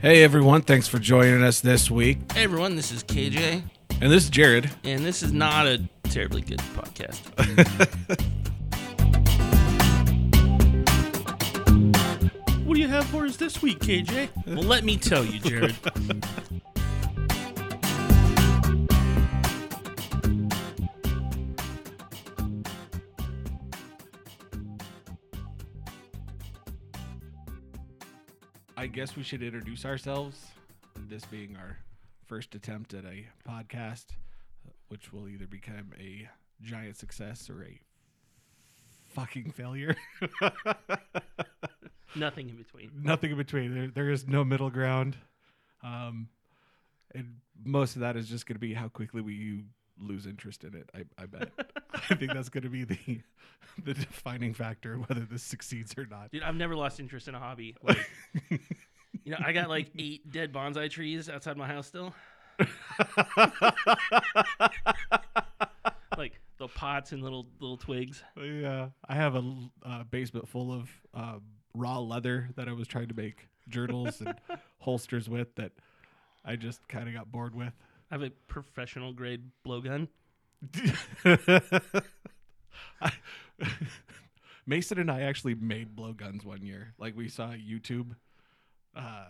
Hey everyone, thanks for joining us this week. Hey everyone, this is KJ, And this is Jared. and this is not a terribly good podcast. what do you have for us this week, KJ? Well, let me tell you, Jared. I guess we should introduce ourselves. This being our first attempt at a podcast, which will either become a giant success or a fucking failure. Nothing in between. Nothing in between. There, there is no middle ground. Um, and most of that is just going to be how quickly we lose interest in it. I, I bet. I think that's going to be the the defining factor whether this succeeds or not. Dude, I've never lost interest in a hobby. Like, you know, I got like eight dead bonsai trees outside my house still. like the pots and little little twigs. Yeah, I have a uh, basement full of um, raw leather that I was trying to make journals and holsters with that I just kind of got bored with. I have a professional grade blowgun. I- Mason and I actually made blowguns one year. Like we saw a YouTube uh,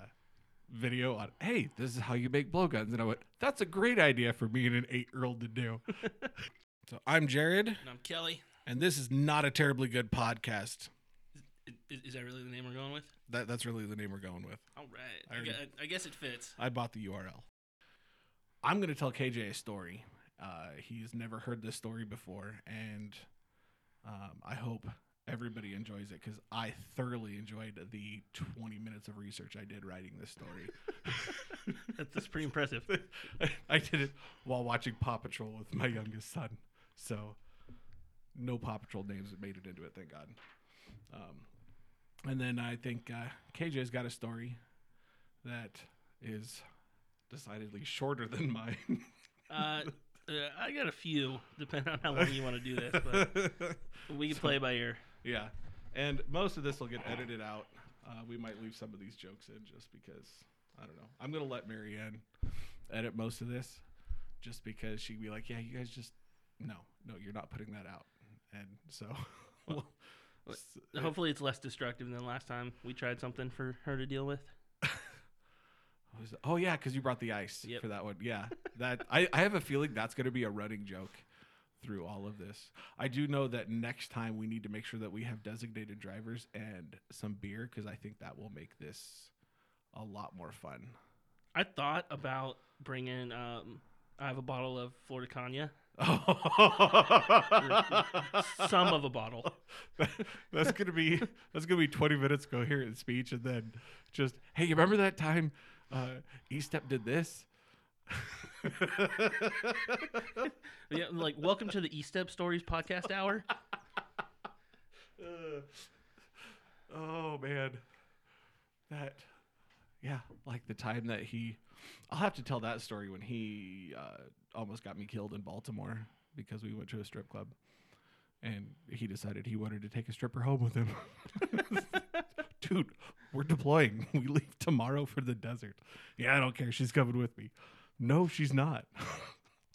video on, hey, this is how you make blowguns, and I went, that's a great idea for me and an eight-year-old to do. so I'm Jared, And I'm Kelly. and this is not a terribly good podcast. Is, is that really the name we're going with? That that's really the name we're going with. All right. I already- I guess it fits. I bought the URL. I'm going to tell KJ a story. Uh, he's never heard this story before, and um, I hope everybody enjoys it because I thoroughly enjoyed the 20 minutes of research I did writing this story. That's, that's pretty impressive. I did it while watching Paw Patrol with my youngest son, so no Paw Patrol names made it into it, thank God. Um, and then I think uh, KJ's got a story that is decidedly shorter than mine. Uh, uh, I got a few, depending on how long you want to do this, but we can play by ear. yeah, and most of this will get edited out. Uh, we might leave some of these jokes in just because I don't know. I'm gonna let Marianne edit most of this, just because she'd be like, "Yeah, you guys just no, no, you're not putting that out." And so, well, Hopefully, it's less destructive than last time we tried something for her to deal with. Oh yeah, because you brought the ice Yep. for that one. Yeah, that I, I have a feeling that's gonna be a running joke through all of this. I do know that next time we need to make sure that we have designated drivers and some beer because I think that will make this a lot more fun. I thought about bringing. Um, I have a bottle of Florida Cognac, some of a bottle. that's gonna be that's gonna be twenty minutes coherent speech, and then just hey, you remember that time uh, E Step did this? Yeah, like welcome to the E Step Stories podcast hour. Uh, oh man, that yeah, like the time that he. I'll have to tell that story when he uh, almost got me killed in Baltimore because we went to a strip club, and he decided he wanted to take a stripper home with him. Dude, we're deploying. We leave tomorrow for the desert. Yeah, I don't care. She's coming with me. No, she's not.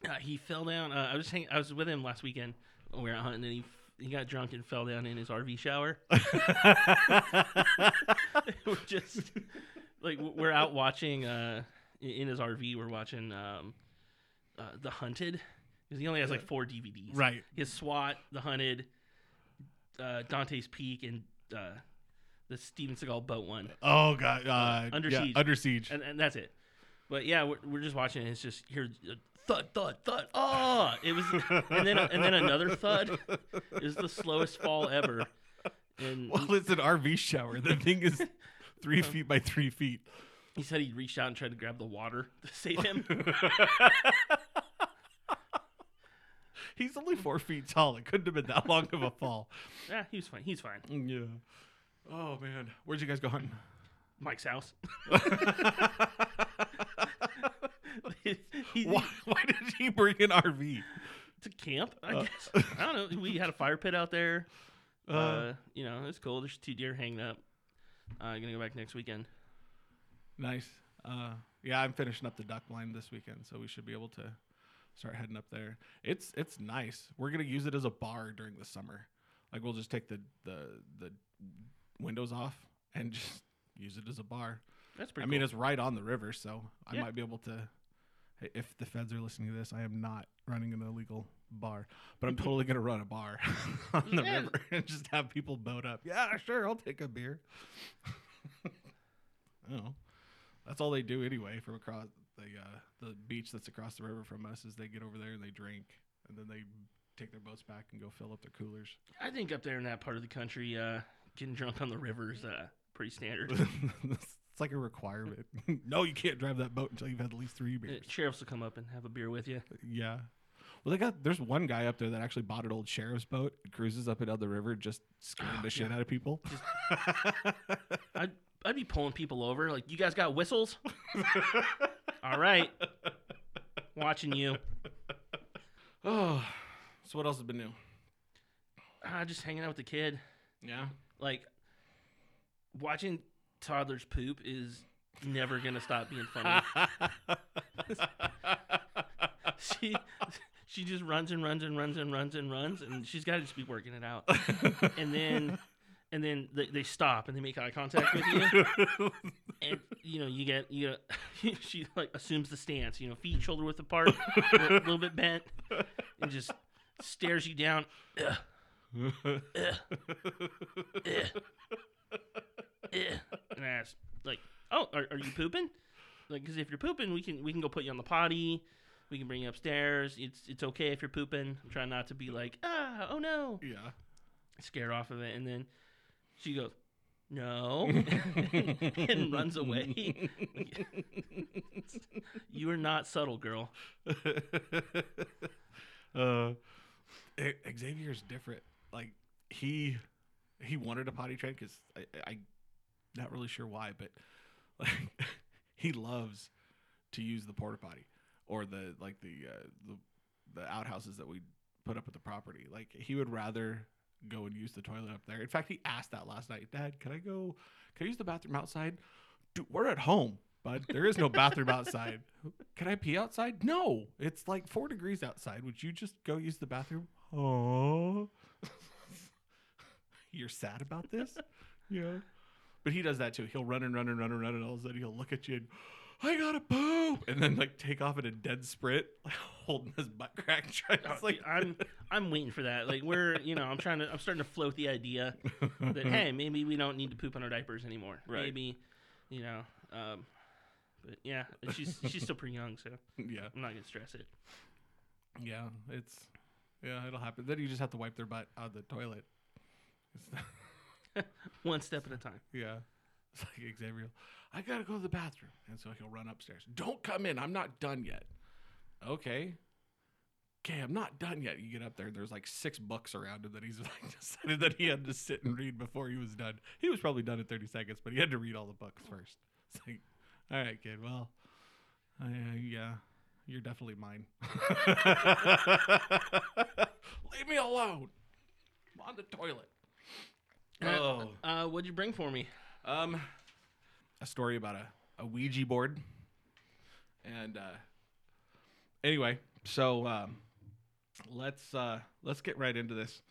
Uh, he fell down. Uh, I was hang- I was with him last weekend. We were out hunting, and he he got drunk and fell down in his RV shower. we're just like we're out watching uh, in his RV. We're watching um, uh, The Hunted because he only has like four DVDs. right. Has SWAT, The Hunted, uh, Dante's Peak, and uh, the Steven Seagal boat one. Oh god. Uh, Under yeah, Siege. Under siege. and, and that's it. But yeah, we're, we're just watching. it. It's just here, thud, thud, thud. Oh, it was, and then and then another thud. is the slowest fall ever. And well, it's an RV shower. The thing is three feet by three feet. he said he reached out and tried to grab the water to save him. He's only four feet tall. It couldn't have been that long of a fall. yeah, he was fine. He's fine. Yeah. Oh man, where'd you guys go hunting? Mike's house. he, Why, why did he bring an RV? to camp, I guess. I don't know. We had a fire pit out there. Uh, Uh, you know, it's cool. There's two deer hanging up. Uh, gonna go back next weekend. nice. Uh, yeah, I'm finishing up the duck blind this weekend, so we should be able to start heading up there. It's it's nice. We're gonna use it as a bar during the summer. Like we'll just take the the the windows off and just use it as a bar. That's pretty. I pretty. mean, it's right on the river, so I Yeah. might be able to. If the feds are listening to this, I am not running an illegal bar, but I'm totally gonna run a bar on the Yeah. river and just have people boat up. Yeah, sure, I'll take a beer. oh, that's all they do anyway. From across the uh, the beach that's across the river from us is they get over there and they drink, and then they take their boats back and go fill up their coolers. I think up there in that part of the country, uh, getting drunk on the river is uh, pretty standard. it's like a requirement. no, you can't drive that boat until you've had at least three Uh, beers. sheriffs will come up and have a beer with you. Yeah. Well, they got there's one guy up there that actually bought an old sheriff's boat, and cruises up and down the river, just scaring the shit out of people. I'd I'd be pulling people over like, you guys got whistles? All right, watching you. oh, so what else has been new? Ah, just hanging out with the kid. Yeah. Like watching toddlers poop is never gonna stop being funny. she she just runs and runs and runs and runs and runs and she's got to just be working it out. And then and then they, they stop and they make eye contact with you. And you know you get you get, she like assumes the stance you know feet shoulder width apart a little bit bent and just stares you down. Ugh, and ask like oh are, are you pooping? Like because if you're pooping we can we can go put you on the potty. We can bring you upstairs. It's it's okay if you're pooping. I'm trying not to be like ah oh no. Yeah. scared off of it. And then she goes no. And runs away. You are not subtle girl. Uh, Xavier's different. Like he he wanted a potty train because I, I not really sure why, but like he loves to use the porta potty or the like the uh, the the outhouses that we put up at the property. Like he would rather go and use the toilet up there. In fact, he asked that last night. Dad, can I go? Can I use the bathroom outside? Dude, we're at home, bud. There is no bathroom outside. Can I pee outside? No, it's like four degrees outside. Would you just go use the bathroom? Oh, you're sad about this? Yeah. But he does that too. He'll run and run and run and run, and all of a sudden he'll look at you and, I gotta poop, and then like take off in a dead sprint, like holding his butt crack. Trying Oh, it's like i'm i'm waiting for that like we're you know i'm trying to i'm starting to float the idea that hey maybe we don't need to poop on our diapers anymore Right. maybe you know um but yeah she's she's still pretty young so yeah, i'm not gonna stress it yeah, it's yeah, it'll happen. Then you just have to wipe their butt out of the toilet. It's one step at a time Yeah. It's like Xavier. I gotta go to the bathroom. And so he'll run upstairs. Don't come in. I'm not done yet. Okay. Okay, I'm not done yet. You get up there, and there's like six books around him that he's like decided that he had to sit and read before he was done. He was probably done in 30 seconds, but he had to read all the books first. It's like, all right, kid, well, uh, yeah, you're definitely mine. Leave me alone. I'm on the toilet. Oh. uh what'd you bring for me Um, a story about a, a Ouija board. And uh, anyway, so um, let's uh, let's get right into this.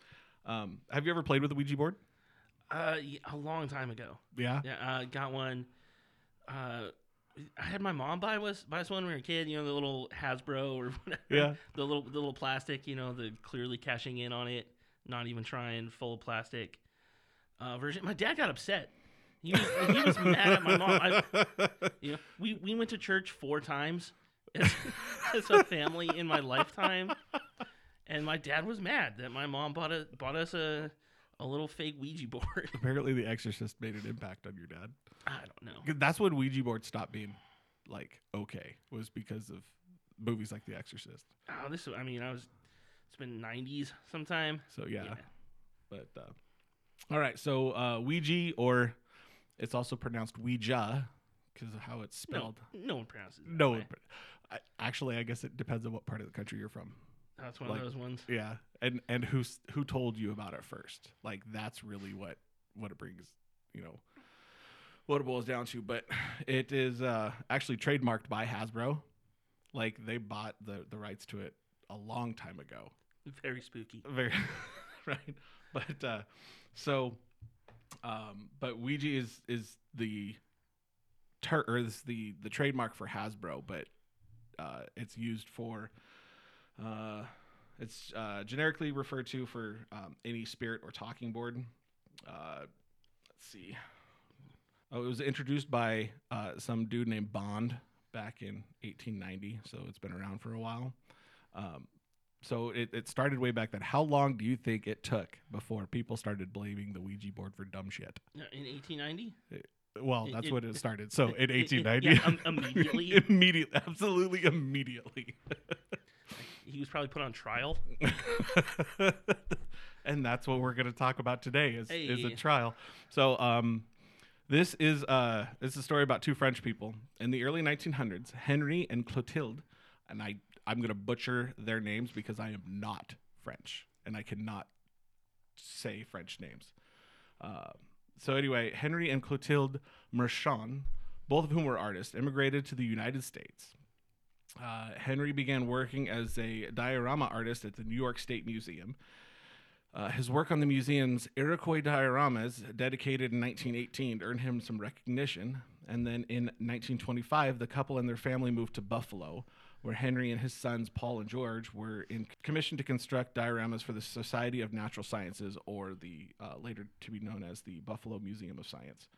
Um, have you ever played with a Ouija board? uh a long time ago Yeah. Yeah, uh, got one. Uh, I had my mom buy us buy us one when we were a kid. You know, the little Hasbro or whatever. Yeah. The little the little plastic. You know, the clearly cashing in on it, not even trying, full of plastic uh, version. My dad got upset. He was, he was mad at my mom. I, you know, we we went to church four times as, as a family in my lifetime, and my dad was mad that my mom bought a bought us a a little fake Ouija board. Apparently, The Exorcist made an impact on your dad. I don't know. That's when Ouija boards stopped being like okay was because of movies like The Exorcist. Oh, this. I mean, I was. It's been '90s sometime. So yeah, but uh, all right. So uh, Ouija, or it's also pronounced Ouija because of how it's spelled. no one pronounces it. No, way. I, actually, I guess it depends on what part of the country you're from. that's one like- of those ones. Yeah, and and who's who told you about it first? Like that's really what what it brings, you know. What it boils down to. But it is uh, actually trademarked by Hasbro. Like they bought the the rights to it a long time ago. Very spooky. Very right. But uh, so, um, but Ouija is is the ter- or is the the trademark for Hasbro, but uh, it's used for uh, it's uh, generically referred to for um, any spirit or talking board. Uh, let's see. Oh, it was introduced by uh, some dude named Bond back in 1890, so it's been around for a while. Um, so it, it started way back then. How long do you think it took before people started blaming the Ouija board for dumb shit? In 1890? Well, that's it- when it started. So in it- it- 1890, yeah, um, immediately? immediately, absolutely immediately. He was probably put on trial. and that's what we're going to talk about today is, is a trial. So um, this is uh, is a story about two French people in the early 1900s, Henry and Clotilde, and I I'm going to butcher their names because I am not French and I cannot say French names. Uh, so anyway, Henry and Clotilde Marchand, both of whom were artists, immigrated to the United States. Uh, Henry began working as a diorama artist at the New York State Museum. Uh, his work on the museum's Iroquois dioramas, dedicated in 1918, earned him some recognition. And then in 1925, the couple and their family moved to Buffalo, where Henry and his sons, Paul and George, were in commission to construct dioramas for the Society of Natural Sciences, or the uh, later to be known as the Buffalo Museum of Science.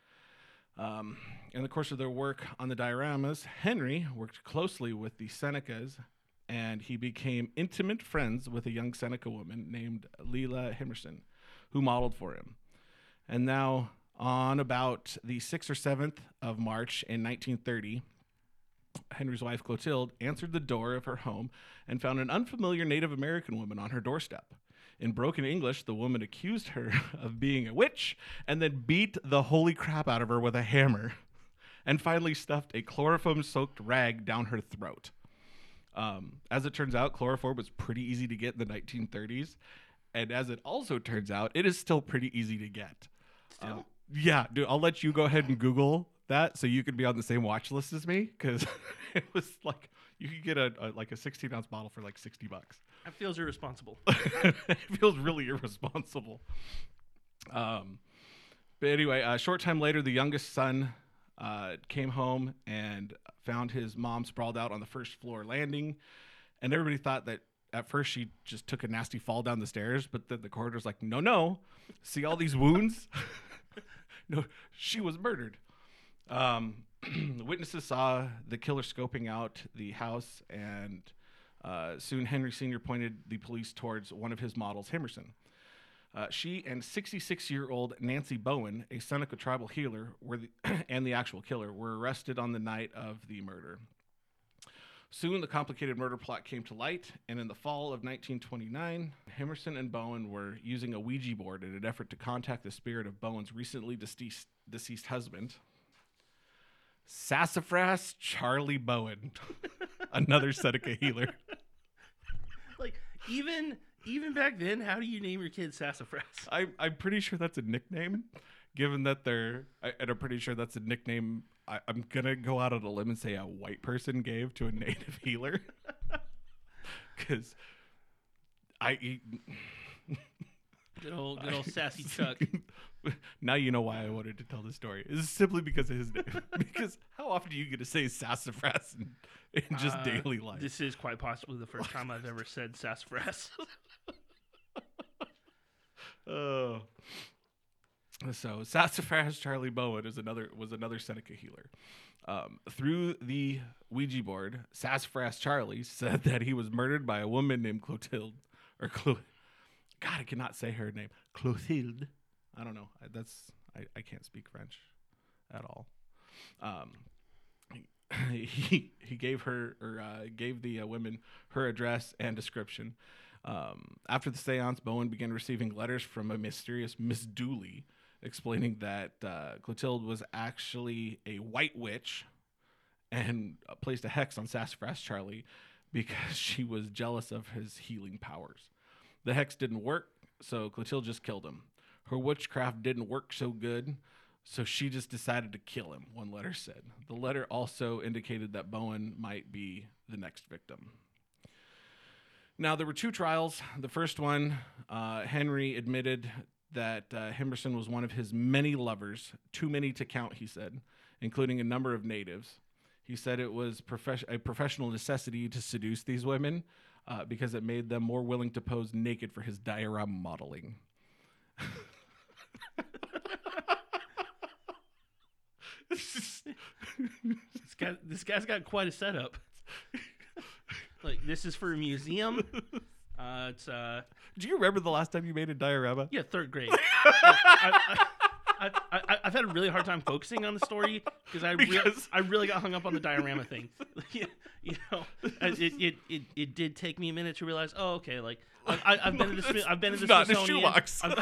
Um, in the course of their work on the dioramas, Henry worked closely with the Senecas, and he became intimate friends with a young Seneca woman named Leela Himerson, who modeled for him. And now, on about the 6th or 7th of March in 1930, Henry's wife Clotilde answered the door of her home and found an unfamiliar Native American woman on her doorstep. In broken English, the woman accused her of being a witch and then beat the holy crap out of her with a hammer and finally stuffed a chloroform soaked rag down her throat. Um, as it turns out, chloroform was pretty easy to get in the 1930s. And as it also turns out, it is still pretty easy to get. Still? Um, yeah, dude, I'll let you go ahead and Google that so you can be on the same watch list as me because it was like you could get a, a like a 16 ounce bottle for like 60 bucks. That feels irresponsible. it feels really irresponsible. Um, but anyway, a short time later, the youngest son uh, came home and found his mom sprawled out on the first floor landing, and everybody thought that at first she just took a nasty fall down the stairs, but then the coroner's like, "No, no, see all these wounds? no, she was murdered." Um, the witnesses saw the killer scoping out the house, and uh, soon Henry Sr. pointed the police towards one of his models, Himerson. Uh, she and 66 year old Nancy Bowen, a Seneca tribal healer, were the, and the actual killer, were arrested on the night of the murder. Soon, the complicated murder plot came to light, and in the fall of 1929, Himerson and Bowen were using a Ouija board in an effort to contact the spirit of Bowen's recently deceased, deceased husband, Sassafras Charlie Bowen, another Seneca healer. like even even back then, how do you name your kid Sassafras? I, I'm pretty sure that's a nickname, given that they're, I, and I'm pretty sure that's a nickname. I, I'm gonna go out on a limb and say a white person gave to a native healer, because I eat. Good old good old sassy Chuck. now you know why I wanted to tell this story. It's simply because of his name. because how often do you get to say sassafras in, in just Uh, daily life? This is quite possibly the first time I've ever said sassafras. Oh. So Sassafras Charlie Bowen is another was another Seneca healer. Um, through the Ouija board, Sassafras Charlie said that he was murdered by a woman named Clotilde, or Clo- God, I cannot say her name, Clotilde. I don't know. I, that's I, I can't speak French at all. Um, he he gave her or uh, gave the uh, women her address and description. Um, after the seance, Bowen began receiving letters from a mysterious Miss Dooley explaining that uh, Clotilde was actually a white witch and uh, placed a hex on Sassafras Charlie because she was jealous of his healing powers. The hex didn't work, so Clotilde just killed him. Her witchcraft didn't work so good, So she just decided to kill him, one letter said. The letter also indicated that Bowen might be the next victim. Now, there were two trials. The first one, uh, Henry admitted that uh, Henderson was one of his many lovers, too many to count, he said, including a number of natives. He said it was a professional necessity to seduce these women uh, because it made them more willing to pose naked for his diorama modeling. This guy, this guy's got quite a setup. Like this is for a museum. Uh, it's uh, Do you remember the last time you made a diorama? yeah, third grade. I, I, I, I, I've had a really hard time focusing on the story because I re- Because- I really got hung up on the diorama thing. you, know, it, it, it, it did take me a minute to realize. Oh, okay. Like I, I, I've been to the I've been to the Not in a Smithsonian. shoebox. I've-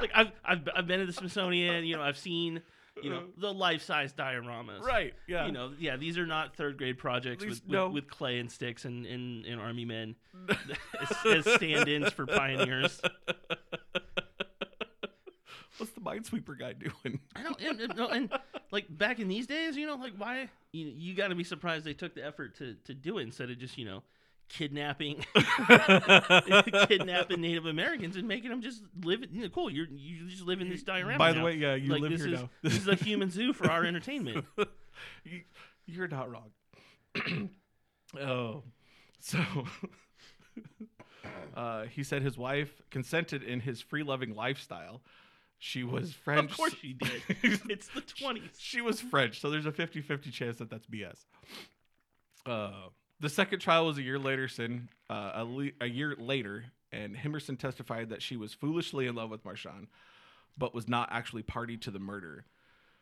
like I've, I've I've been to the Smithsonian. You know, I've seen you know uh-huh. the life size dioramas. Right. Yeah. You know, yeah, these are not third grade projects with, with, no. with clay and sticks and, and, and army men as, as stand-ins for pioneers. What's the minesweeper guy doing? I don't, and, and- no, and like back in these days, you know, like why you you got to be surprised they took the effort to to do it instead of just you know kidnapping kidnapping Native Americans and making them just live. You know, cool, you're you just live in this diorama. By the now. way, yeah, you like live this here is now. this is a human zoo for our entertainment. you, you're not wrong. oh, so uh, he said his wife consented in his free-loving lifestyle. She was French. Of course she did. It's the twenties. she was French, so there's a 50-50 chance that that's BS. Uh, the second trial was a year later, sin, uh, a, le- a year later, and Himerson testified that she was foolishly in love with Marchand, but was not actually party to the murder.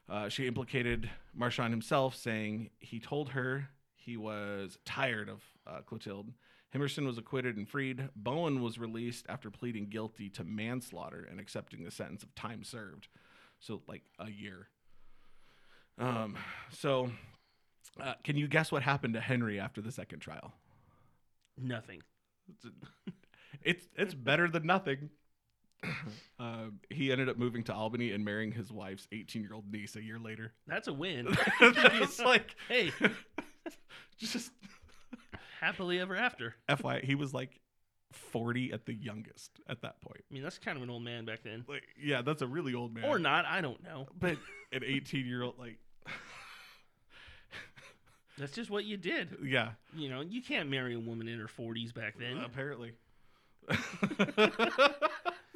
Uh, she implicated Marchand himself, saying he told her he was tired of uh, Clotilde. Himerson was acquitted and freed. Bowen was released after pleading guilty to manslaughter and accepting the sentence of time served. So, like a year. Um, so, uh, can you guess what happened to Henry after the second trial? Nothing. It's it's better than nothing. Um, he ended up moving to Albany and marrying his wife's 18 year old niece a year later. That's a win. it's like hey, just happily ever after. FYI, he was like 40 at the youngest at that point. I mean, that's kind of an old man back then. Like, yeah, that's a really old man. Or not, I don't know. but an 18 year old, like, That's just what you did. yeah, You know, you can't marry a woman in her 40s back then. apparently.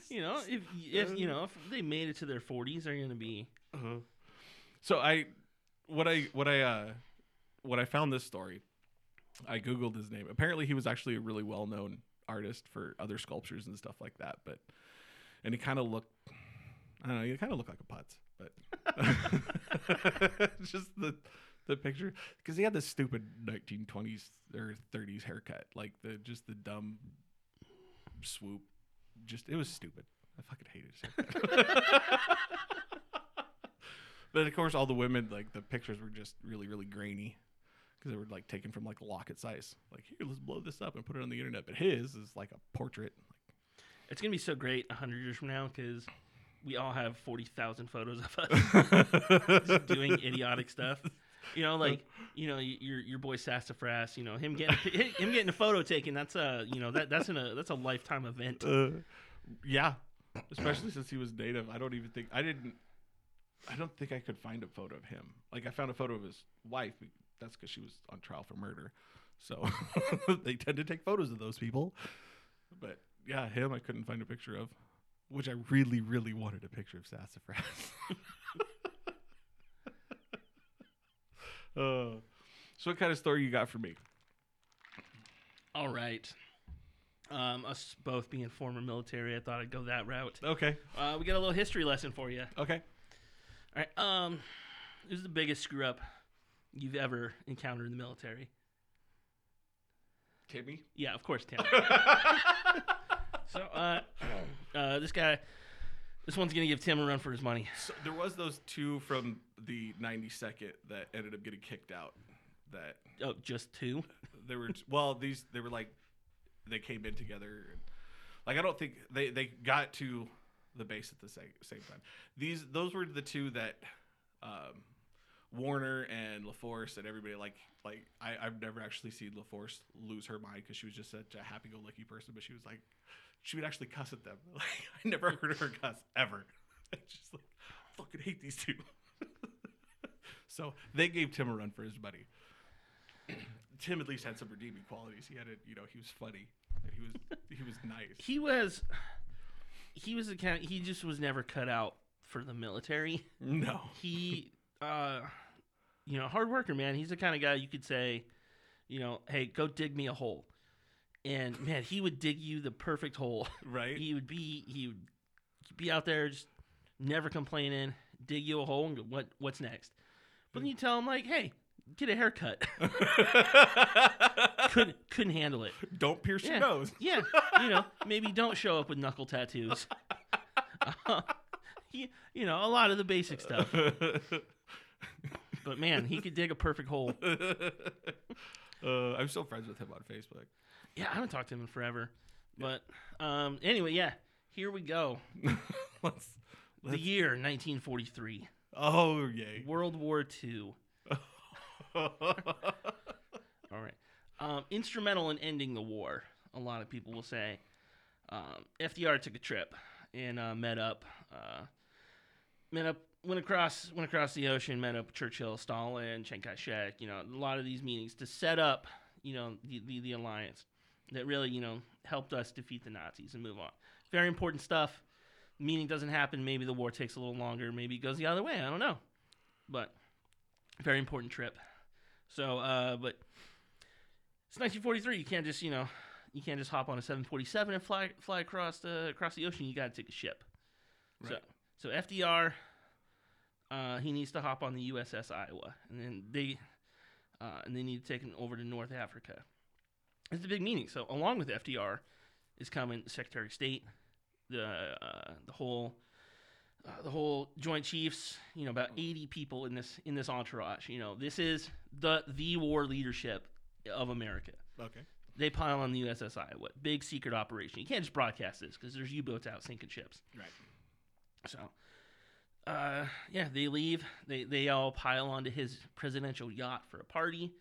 you know, if if you know if they made it to their 40s, they're gonna be. Uh-huh. So I, what I what I uh, when I found this story, I googled his name. Apparently, he was actually a really well known artist for other sculptures and stuff like that. But and he kind of looked, I don't know, he kind of looked like a putz, but just the the picture because he had this stupid 1920s or 30s haircut, like the just the dumb swoop. Just it was stupid. I fucking hated his haircut. But of course, all the women like the pictures were just really, really grainy because they were like taken from like locket size. Like here, let's blow this up and put it on the internet. But his is like a portrait. It's gonna be so great 100 years from now because we all have 40,000 photos of us doing idiotic stuff. You know, like you know your your boy Sassafras. You know him getting him getting a photo taken. That's a you know that that's an, a that's a lifetime event. Uh, yeah, especially since he was native. I don't even think I didn't. I don't think I could find a photo of him. Like I found a photo of his wife. That's because she was on trial for murder. So they tend to take photos of those people. But yeah, him I couldn't find a picture of, which I really, really wanted a picture of Sassafras. uh, so what kind of story you got for me? All right. Um, us both being former military, I thought I'd go that route. Okay. Uh, we got a little history lesson for you. Okay. All right. Um, this is the biggest screw up you've ever encountered in the military. Timmy. Yeah, of course, Timmy. so, uh, uh, this guy, this one's gonna give Tim a run for his money. So there was those two from the 92nd that ended up getting kicked out. That Oh, just two. they were well, these they were like they came in together. Like I don't think they they got to the base at the same, same time. These those were the two that um, Warner and LaForce and everybody like like I, I've never actually seen LaForce lose her mind because she was just such a happy-go-lucky person, but she was like she would actually cuss at them. Like I never heard her cuss ever. just like I fucking hate these two. So they gave Tim a run for his money. Tim at least had some redeeming qualities. He had it, you know, he was funny. and He was he was nice. He was he was a kind he just was never cut out for the military. No. He uh you know, hard worker, man. He's the kind of guy you could say, you know, hey, go dig me a hole. And man, he would dig you the perfect hole. Right? He would be he would be out there just never complaining, dig you a hole and go, what what's next? But then you tell him like, hey, get a haircut. couldn't couldn't handle it. Don't pierce Yeah. your nose. Yeah, you know, maybe don't show up with knuckle tattoos. Uh, you, you know, a lot of the basic stuff. But man, he could dig a perfect hole. uh, I'm still friends with him on Facebook. Yeah, I haven't talked to him in forever. But um, anyway, yeah, here we go. let's, The let's, year 1943, oh yay! World War II. All right. Um, instrumental in ending the war, a lot of people will say. Um, FDR took a trip and uh, met up, uh, met up, went across, went across the ocean, met up with Churchill, Stalin, Chiang Kai-shek. You know, a lot of these meetings to set up, you know, the, the the alliance that really, you know, helped us defeat the Nazis and move on. Very important stuff. Meeting doesn't happen. Maybe the war takes a little longer. Maybe it goes the other way. I don't know, but very important trip. So, uh, but it's 1943. You can't just, you know, you can't just hop on a 747 and fly fly across the across the ocean. You got to take a ship. Right. So, so FDR, uh, he needs to hop on the USS Iowa, and then they, uh, and they need to take him over to North Africa. It's a big meeting. So, along with FDR, is coming Secretary of State, the uh, the whole. Uh, the whole Joint Chiefs, you know, about 80 people in this in this entourage. You know, this is the the war leadership of America. Okay. They pile on the USS Iowa, big secret operation. You can't just broadcast this because there's U-boats out sinking ships. Right. So, uh, yeah, they leave. They they all pile onto his presidential yacht for a party.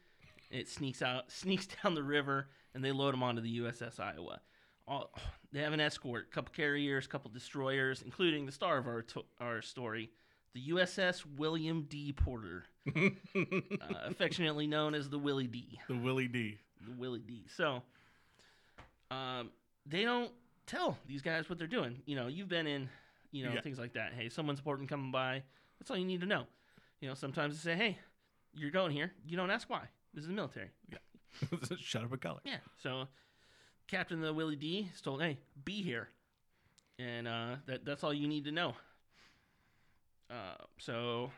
It sneaks out, sneaks down the river, and they load him onto the USS Iowa. All, they have an escort, a couple carriers, couple destroyers, including the star of our to- our story, the USS William D. Porter, uh, affectionately known as the Willie D. The Willie D. The Willie D. So, um, they don't tell these guys what they're doing. You know, you've been in, you know, Yeah. things like that. Hey, someone's important coming by. That's all you need to know. You know, sometimes they say, hey, you're going here. You don't ask why. This is the military. Shut up a color. Yeah. So, Captain the Willie D is told, hey, be here, and uh, that that's all you need to know. Uh, so,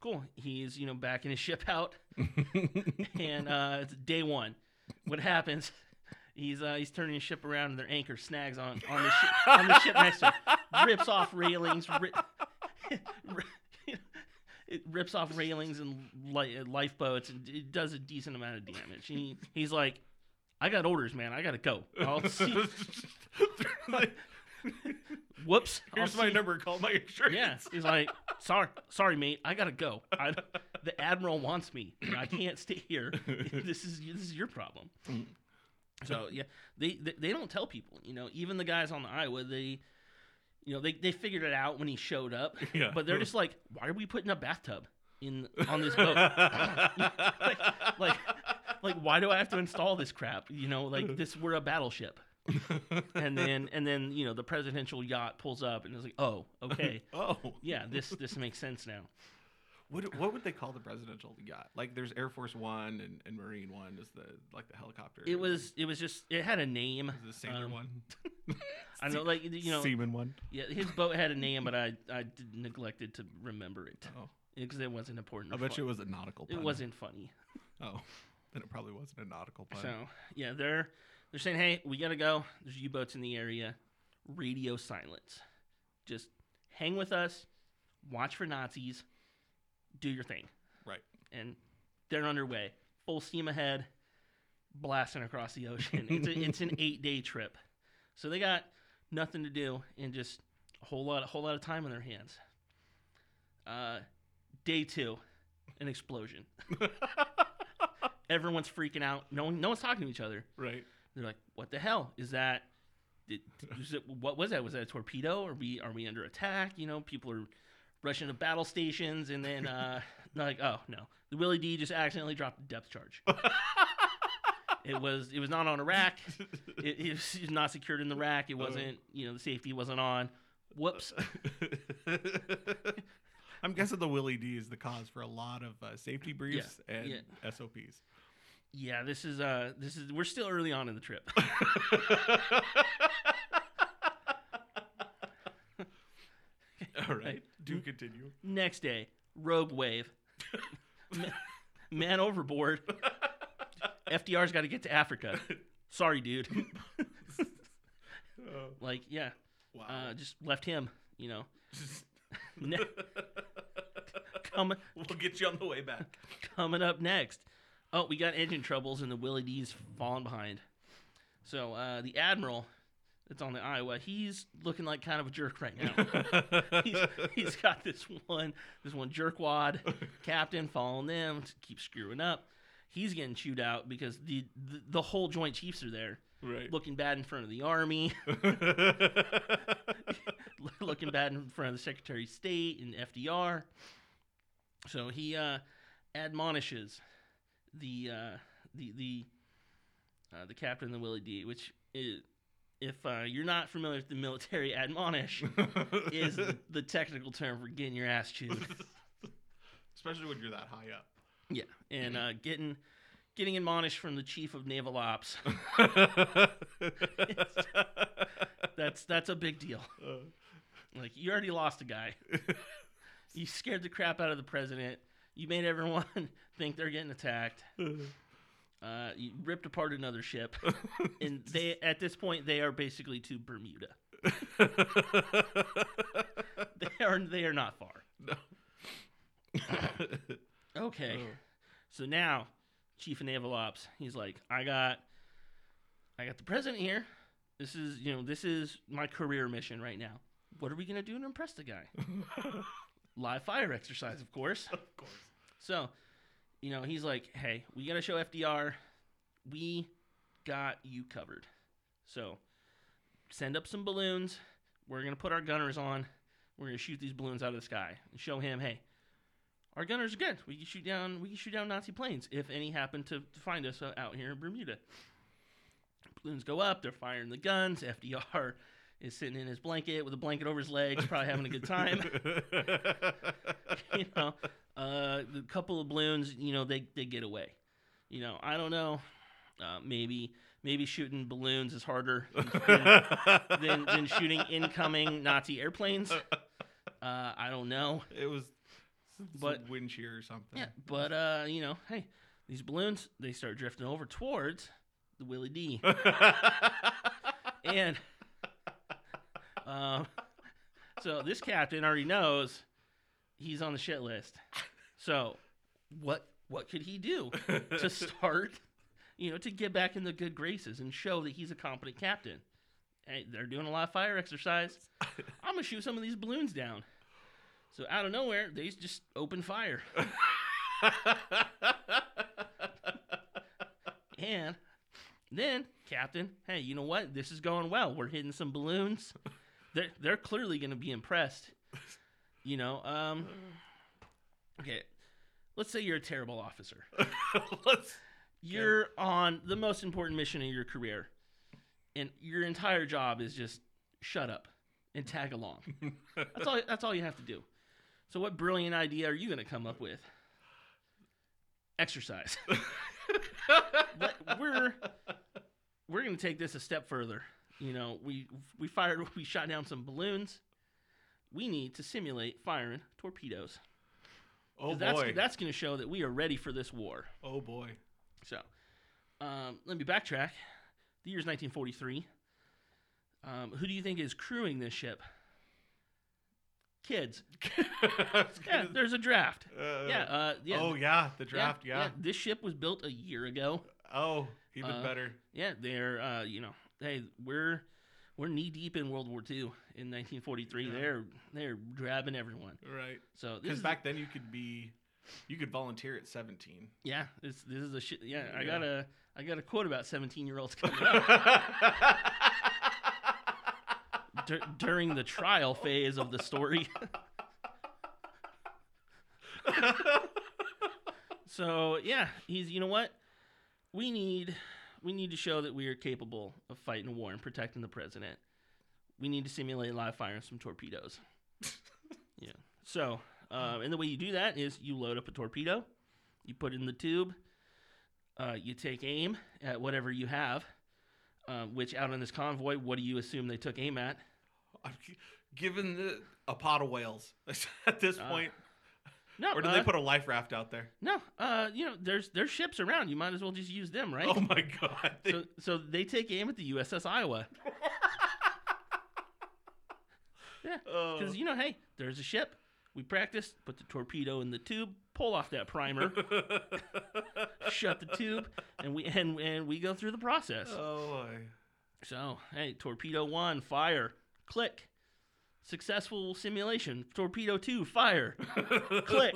cool. He's you know backing his ship out, and uh, it's day one. What happens? He's uh, he's turning his ship around, and their anchor snags on on the ship on the ship next to him, rips off railings, rip, it rips off railings and li- lifeboats, and it does a decent amount of damage. He he's like, I got orders, man. I gotta go. I'll see. Whoops. I'll my see- number. Call my insurance. yeah, he's like, sorry, sorry, mate, I gotta go. I, the admiral wants me. I can't stay here. this is this is your problem. Mm. So yeah, they, they they don't tell people. You know, even the guys on the Iowa, they, you know, they they figured it out when he showed up. Yeah. But they're just like, why are we putting a bathtub in on this boat? like, like, like, why do I have to install this crap? You know, like this, we're a battleship. and then and then you know the presidential yacht pulls up and it's like, oh, okay, oh. yeah, this this makes sense now. What what would they call the presidential yacht? Like there's Air Force One and, and Marine One is the like the helicopter. It was it was just it had a name. The Sailor um, one. I know, like you know, Seaman one. yeah, his boat had a name, but I I did, neglected to remember it Oh. because it wasn't important. I bet fun. you it was a nautical pun. It wasn't funny. Oh. Then it probably wasn't a nautical pun. So yeah, they're they're saying, hey, we gotta go. There's U-boats in the area. Radio silence. Just hang with us. Watch for Nazis. Do your thing. Right. And they're underway. Full steam ahead. Blasting across the ocean. It's a, it's an eight day trip. So they got nothing to do and just a whole lot, a whole lot of time on their hands. Uh, day two, an explosion. Everyone's freaking out. No one, no one's talking to each other. right. They're like, "What the hell is that? Did, is it, what was that? Was that a torpedo? Are we are we under attack? You know, people are rushing to battle stations, and then uh, they're like, oh no, the Willie D just accidentally dropped a depth charge. it was it was not on a rack. It, it was not secured in the rack. It wasn't you know the safety wasn't on. Whoops. I'm guessing the Willie D is the cause for a lot of uh, safety briefs and yeah. SOPs. Yeah, this is uh this is we're still early on in the trip. All right. Do continue. Next day, rogue wave. Ma- Man overboard. FDR's got to get to Africa. Sorry, dude. Oh, like, yeah, wow. uh, just left him. You know, ne- coming we'll get you on the way back. coming up next. Oh, we got engine troubles and the Willie D's falling behind. So uh, the admiral that's on the Iowa, he's looking like kind of a jerk right now. he's, he's got this one this one jerkwad captain following them to keep screwing up. He's getting chewed out because the, the the whole Joint Chiefs are there, right. looking bad in front of the army, looking bad in front of the Secretary of State and FDR. So he uh, admonishes the uh, the the uh, the captain, the Willie D, which is, if uh, you're not familiar with the military, admonish is the, the technical term for getting your ass chewed. Especially when you're that high up. Yeah, and uh, getting getting admonished from the chief of naval ops. That's that's a big deal. Like you already lost a guy. You scared the crap out of the president. You made everyone think they're getting attacked. Uh, you ripped apart another ship, and they at this point they are basically to Bermuda. They are they are not far. no. Okay. Oh. So now, Chief of Naval Ops, he's like, I got, I got the president here. This is, you know, this is my career mission right now. What are we gonna do to impress the guy? Live fire exercise, of course. of course. So, you know, he's like, hey, we gotta show FDR, we got you covered. So, send up some balloons. We're gonna put our gunners on. We're gonna shoot these balloons out of the sky and show him, hey, our gunners are good. We can shoot down. We can shoot down Nazi planes if any happen to, to find us out here in Bermuda. Balloons go up. They're firing the guns. FDR is sitting in his blanket with a blanket over his legs, probably having a good time. you know, uh, the couple of balloons. You know, they they get away. You know, I don't know. Uh, maybe maybe shooting balloons is harder than, than, than shooting incoming Nazi airplanes. Uh, I don't know. it was but wind shear or something. Yeah, but uh, you know, hey, these balloons they start drifting over towards the Willie D, and um, so this captain already knows he's on the shit list. So what what could he do to start, you know, to get back in the good graces and show that he's a competent captain? Hey, they're doing a lot of fire exercise. I'm gonna shoot some of these balloons down. So out of nowhere, they just open fire. And then, Captain, hey, you know what? This is going well. We're hitting some balloons. They're they're clearly going to be impressed. You know, um, okay. Let's say you're a terrible officer. Let's. You're on the most important mission in your career, and your entire job is just shut up and tag along. That's all. That's all you have to do. So, what brilliant idea are you going to come up with? Exercise. We're we're going to take this a step further. You know, we we fired, we shot down some balloons. We need to simulate firing torpedoes. Oh 'Cause that's boy. that's going to show that we are ready for this war. oh boy. So, um, let me backtrack. The year's 1943. Um, who do you think is crewing this ship? Kids. Yeah, there's a draft. uh, Yeah, uh, yeah. Oh yeah, the draft. Yeah. This ship was built a year ago. Oh, even Uh, better. Yeah, they're uh, you know, hey, we're we're knee deep in World War II in 1943. Yeah. They're they're grabbing everyone. Right. So Because back then you could be, you could volunteer at 17. yeah, this this is a shit. Yeah, I got a I got a quote about 17 year olds coming up dur- during the trial phase of the story. so yeah, he's you know what we need we need to show that we are capable of fighting a war and protecting the president. We need to simulate live fire and some torpedoes. yeah. So, um, and the way you do that is you load up a torpedo, you put it in the tube, uh, you take aim at whatever you have. Um, which out on this convoy, what do you assume they took aim at? Given the a pot of whales at this Ah. point, No, or did uh, they put a life raft out there? no. Uh, you know, there's there's ships around. You might as well just use them, right? Oh my god! They- so so they take aim at the USS Iowa oh. because you know, hey, there's a ship. We practiced, put the torpedo in the tube, pull off that primer, shut the tube, and we and, and we go through the process. oh my. So, hey, torpedo one, fire, click. Successful simulation. Torpedo two, fire, click.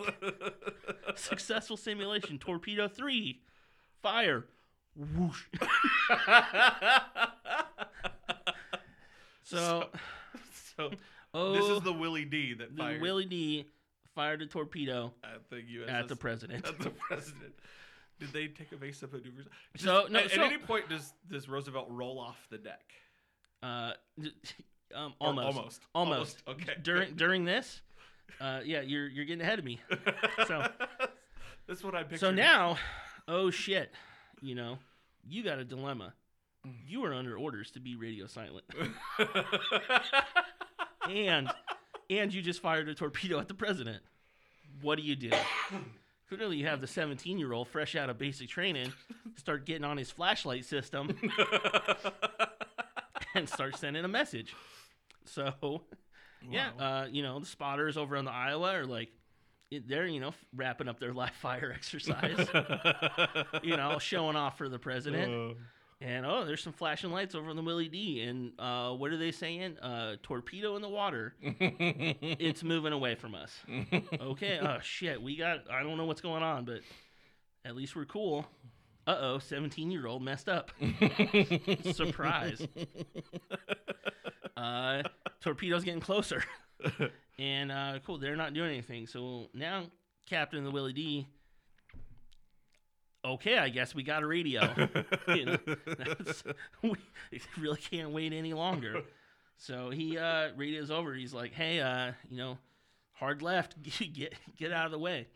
Successful simulation. Torpedo three, fire, whoosh. So, so oh, this is the Willie D that the fired Willie D fired a torpedo at the USS at the president. at the president. Did they take evasive maneuvers? So, Just- no, At, so- at any point does does Roosevelt roll off the deck? Uh, um, Or almost, almost. almost. Okay. During during this, uh, yeah, you're you're getting ahead of me. So- that's what I pictured. So now, oh shit, you know, you got a dilemma. Mm. You are under orders to be radio silent, and and you just fired a torpedo at the president. What do you do? Clearly, you have the 17 year old fresh out of basic training start getting on his flashlight system and start sending a message. So, yeah, Wow. uh, you know, the spotters over on the Iowa are like, they're, you know, wrapping up their live fire exercise, you know, showing off for the president. Uh, And oh, there's some flashing lights over on the Willie D. And uh, what are they saying? Uh, torpedo in the water. It's moving away from us. Okay. Oh shit. We got. I don't know what's going on, but at least we're cool. Uh oh. 17 year old messed up. Surprise. Uh, torpedo's getting closer. and uh, cool. They're not doing anything. So now Captain the Willie D. Okay, I guess we got a radio. you know, that's, we really can't wait any longer. So he uh, radios over. He's like, "Hey, uh, you know, hard left, get get out of the way."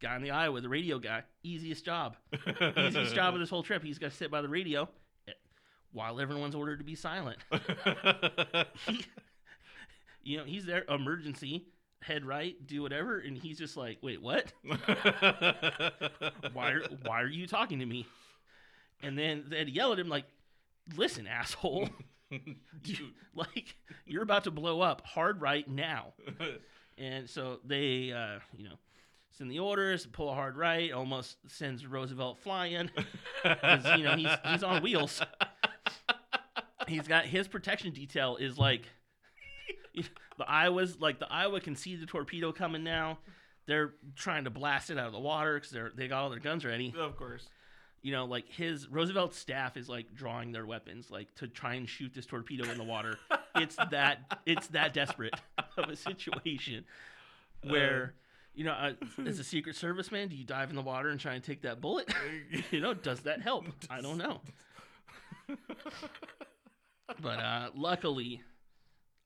Guy in the Iowa, the radio guy, easiest job, easiest job of this whole trip. He's got to sit by the radio while everyone's ordered to be silent. He, you know, he's there, emergency, head right, do whatever, and he's just like, "Wait, what? Why are why are you talking to me?" And then they'd yell at him like, "Listen, asshole." You- like you're about to blow up hard right now and so they uh, you know send the orders pull a hard right almost sends roosevelt flying because you know he's, he's on wheels he's got his protection detail is like the iowa's like the iowa can see the torpedo coming now they're trying to blast it out of the water because they're they got all their guns ready of course. you know, like his Roosevelt's staff is like drawing their weapons, like to try and shoot this torpedo in the water. it's that it's that desperate of a situation where, you know, uh, as a Secret Service man, do you dive in the water and try and take that bullet? you know, does that help? I don't know. But uh, luckily,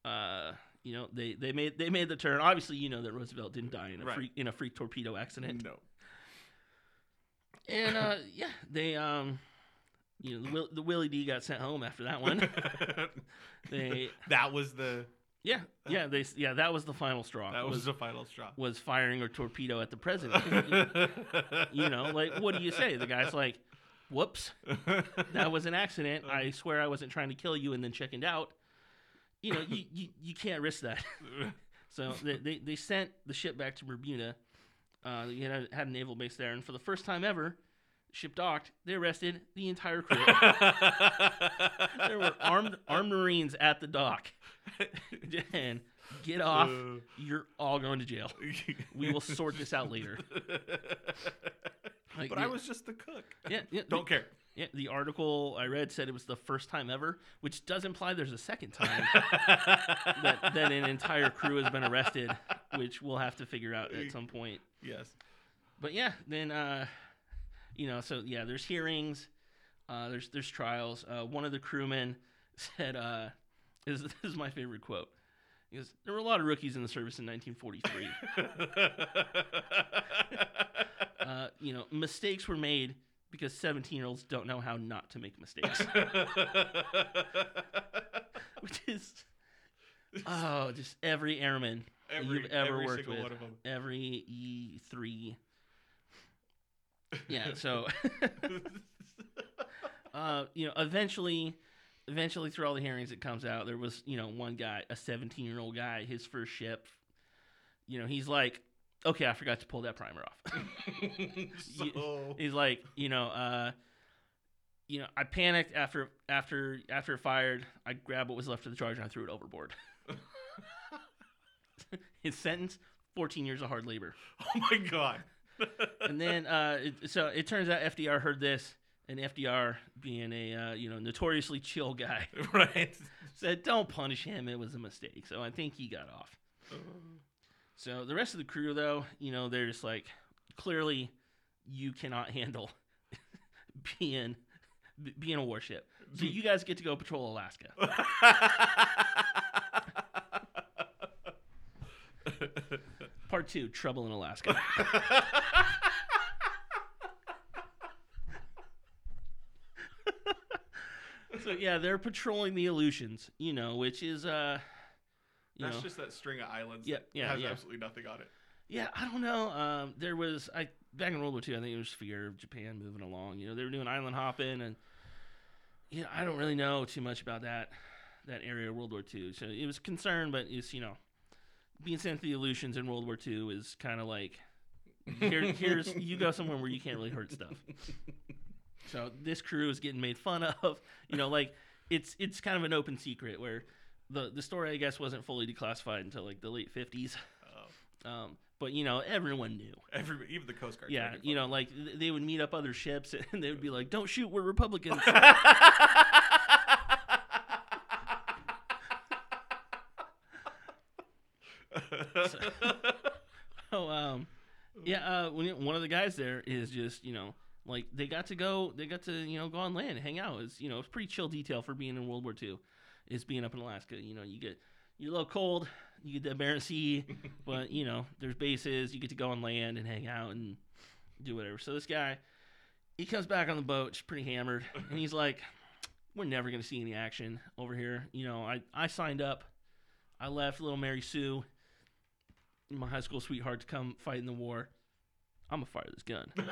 uh, you know, they, they made they made the turn. Obviously, you know that Roosevelt didn't die in a Right. freak in a freak torpedo accident. no. And uh, yeah, they um, you know, the, Will, the Willie D got sent home after that one. they that was the yeah yeah they yeah that was the final straw. that was the final straw. was firing a torpedo at the president. you know, like what do you say? The guy's like, "Whoops, that was an accident. I swear I wasn't trying to kill you," and then chickened out. You know, you you, you can't risk that. So they, they, they sent the ship back to Bermuda. Uh, you know, had a naval base there, and for the first time ever, Ship docked. They arrested the entire crew. there were armed armed Marines at the dock. and get off. You're all going to jail. We will sort this out later. Like, but I was just the cook. Yeah, yeah. Don't care. Yeah, the article I read said it was the first time ever, which does imply there's a second time that, that an entire crew has been arrested, which we'll have to figure out at some point. yes. But yeah, then uh, you know, so yeah, there's hearings, uh, there's there's trials. Uh, one of the crewmen said, uh, is this is my favorite quote. He goes, "There were a lot of rookies in the service in 1943. uh, you know, mistakes were made because 17 year olds don't know how not to make mistakes, which is oh, just every airman every, you've ever every worked with, one of them. every E3. Yeah, so uh, you know, eventually, eventually through all the hearings, it comes out there was you know one guy, a 17 year old guy, his first ship. You know, he's like, okay, I forgot to pull that primer off. so, he's like, you know, uh, you know, I panicked after after after it fired. I grabbed what was left of the charge and I threw it overboard. His sentence: 14 years of hard labor. oh my god. And then, uh, it, so it turns out FDR heard this, and FDR, being a uh, you know notoriously chill guy, right. said, "Don't punish him. It was a mistake." So I think he got off. So the rest of the crew, though, you know, they're just like, clearly, you cannot handle being being a warship. So you guys get to go patrol Alaska. Part two: Trouble in Alaska. So yeah, they're patrolling the Aleutians, you know, which is uh, That's know, just that string of islands. Yeah, that yeah, Has yeah. absolutely nothing on it. Yeah, I don't know. Um, there was I back in World War II. I think it was fear of Japan moving along. You know, they were doing island hopping, and you know, I don't really know too much about that that area of World War II. So it was concern, but it's you know, being sent to the Aleutians in World War II is kind of like here, here's you go somewhere where you can't really hurt stuff. So this crew is getting made fun of. You know, like it's it's kind of an open secret where the the story I guess wasn't fully declassified until like the late fifties. Oh, Um, but you know, everyone knew. every even the Coast Guard. Yeah, you know, like th- they would meet up other ships and they would be like, "Don't shoot, we're Republicans." so, um, yeah, uh, when one of the guys there is just, you know, like they got to go, they got to, you know, go on land hang out. It's, you know, it's pretty chill detail for being in World War II. Is being up in Alaska. You know, you get you're a little cold, you get the Barents Sea, but you know, there's bases. You get to go on land and hang out and do whatever. So this guy, he comes back on the boat, pretty hammered, and he's like, "We're never gonna see any action over here." You know, I I signed up, I left little Mary Sue, my high school sweetheart, to come fight in the war. I'm gonna fire this gun.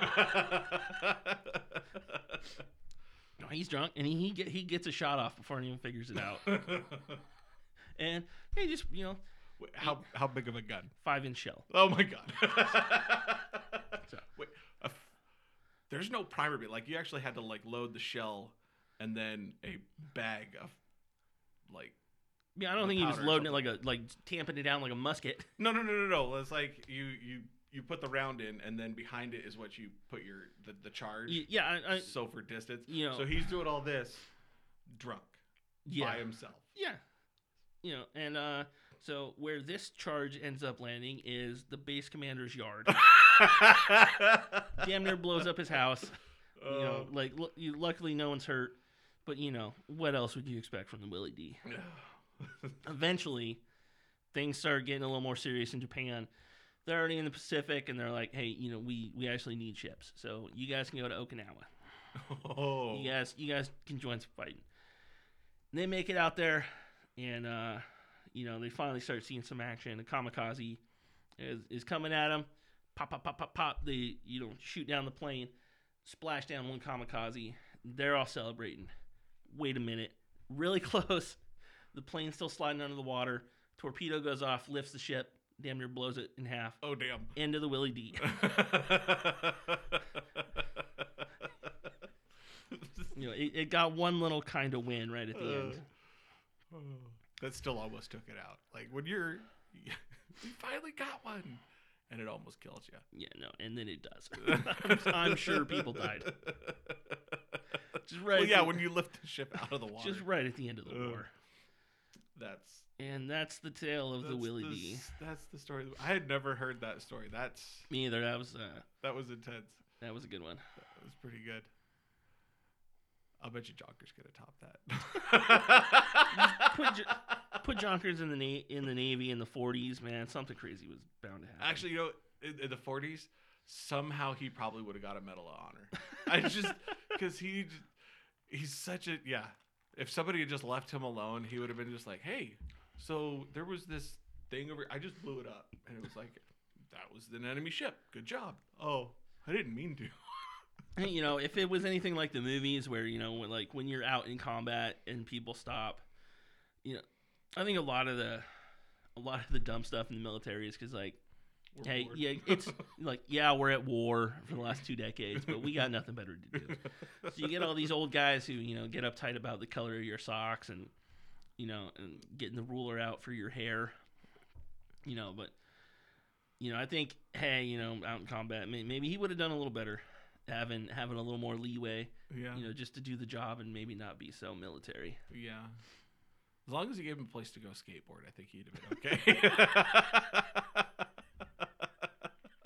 No, he's drunk, and he he, get, he gets a shot off before anyone figures it out. and he just you know Wait, how how big of a gun? five inch shell. Oh my god. Wait, a f- there's no primer bit. Like you actually had to like load the shell and then a bag of like Yeah, I don't think he was powder or loading it like a like tamping it down like a musket. no no no no no. It's like you you you put the round in and then behind it is what you put your the, the charge. Y- Yeah, I, I so for distance. you know So he's doing all this drunk yeah by himself. yeah, you know, and uh, so where this charge ends up landing is the base commander's yard. Damn near blows up his house. You know, Oh. like lu- you, luckily no one's hurt, but you know what else would you expect from the Willie D? eventually things start getting a little more serious in Japan. They're already in the Pacific and they're like, hey, you know, we we actually need ships. So you guys can go to Okinawa. oh. You guys you guys can join some fighting. And they make it out there and uh you know, they finally start seeing some action. The kamikaze is, is coming at them. Pop, pop, pop, pop, pop. They, you know, shoot down the plane, splash down one kamikaze. They're all celebrating. Wait a minute. Really close. The plane's still sliding under the water. Torpedo goes off, lifts the ship, damn near blows it in half. Oh damn. End of the Willie D. You know, it, it got one little kind of win right at the end. Uh, that still almost took it out. Like when you're, we finally got one, and it almost kills you. Yeah, no, and then it does. I'm, I'm sure people died. Just right. Well, yeah, the- when you lift the ship out of the water. just right at the end of the Ugh. war. That's And that's the tale of the that's Willie the D. s- That's the story. I had never heard that story. That's Me either. That was uh, that was intense. that was a good one. That was pretty good. I'll bet you Jonker's gonna top that. Put put Jonkers in the na- in the Navy in the 40s, man. Something crazy was bound to happen. Actually, you know, in, in the '40s, somehow he probably would have got a Medal of Honor. I just because he he's such a yeah. If somebody had just left him alone, he would have been just like, "Hey, so there was this thing over. I just blew it up, and it was like that was an enemy ship. Good job. Oh, I didn't mean to. you know, if it was anything like the movies where, you know, when, like when you're out in combat and people stop, you know, I think a lot of the a lot of the dumb stuff in the military is cuz like We're hey, bored. yeah, it's like yeah, we're at war for the last 2 decades, but we got nothing better to do. So you get all these old guys who, you know, get uptight about the color of your socks and you know, and getting the ruler out for your hair. You know, but you know, I think hey, you know, out in combat, maybe he would have done a little better having having a little more leeway, yeah, you know, just to do the job and maybe not be so military. yeah. As long as he gave him a place to go skateboard, I think he'd have been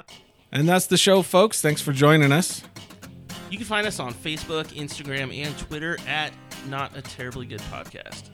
okay. and that's the show, folks. Thanks for joining us. You can find us on Facebook, Instagram, and Twitter at Not a Terribly Good Podcast.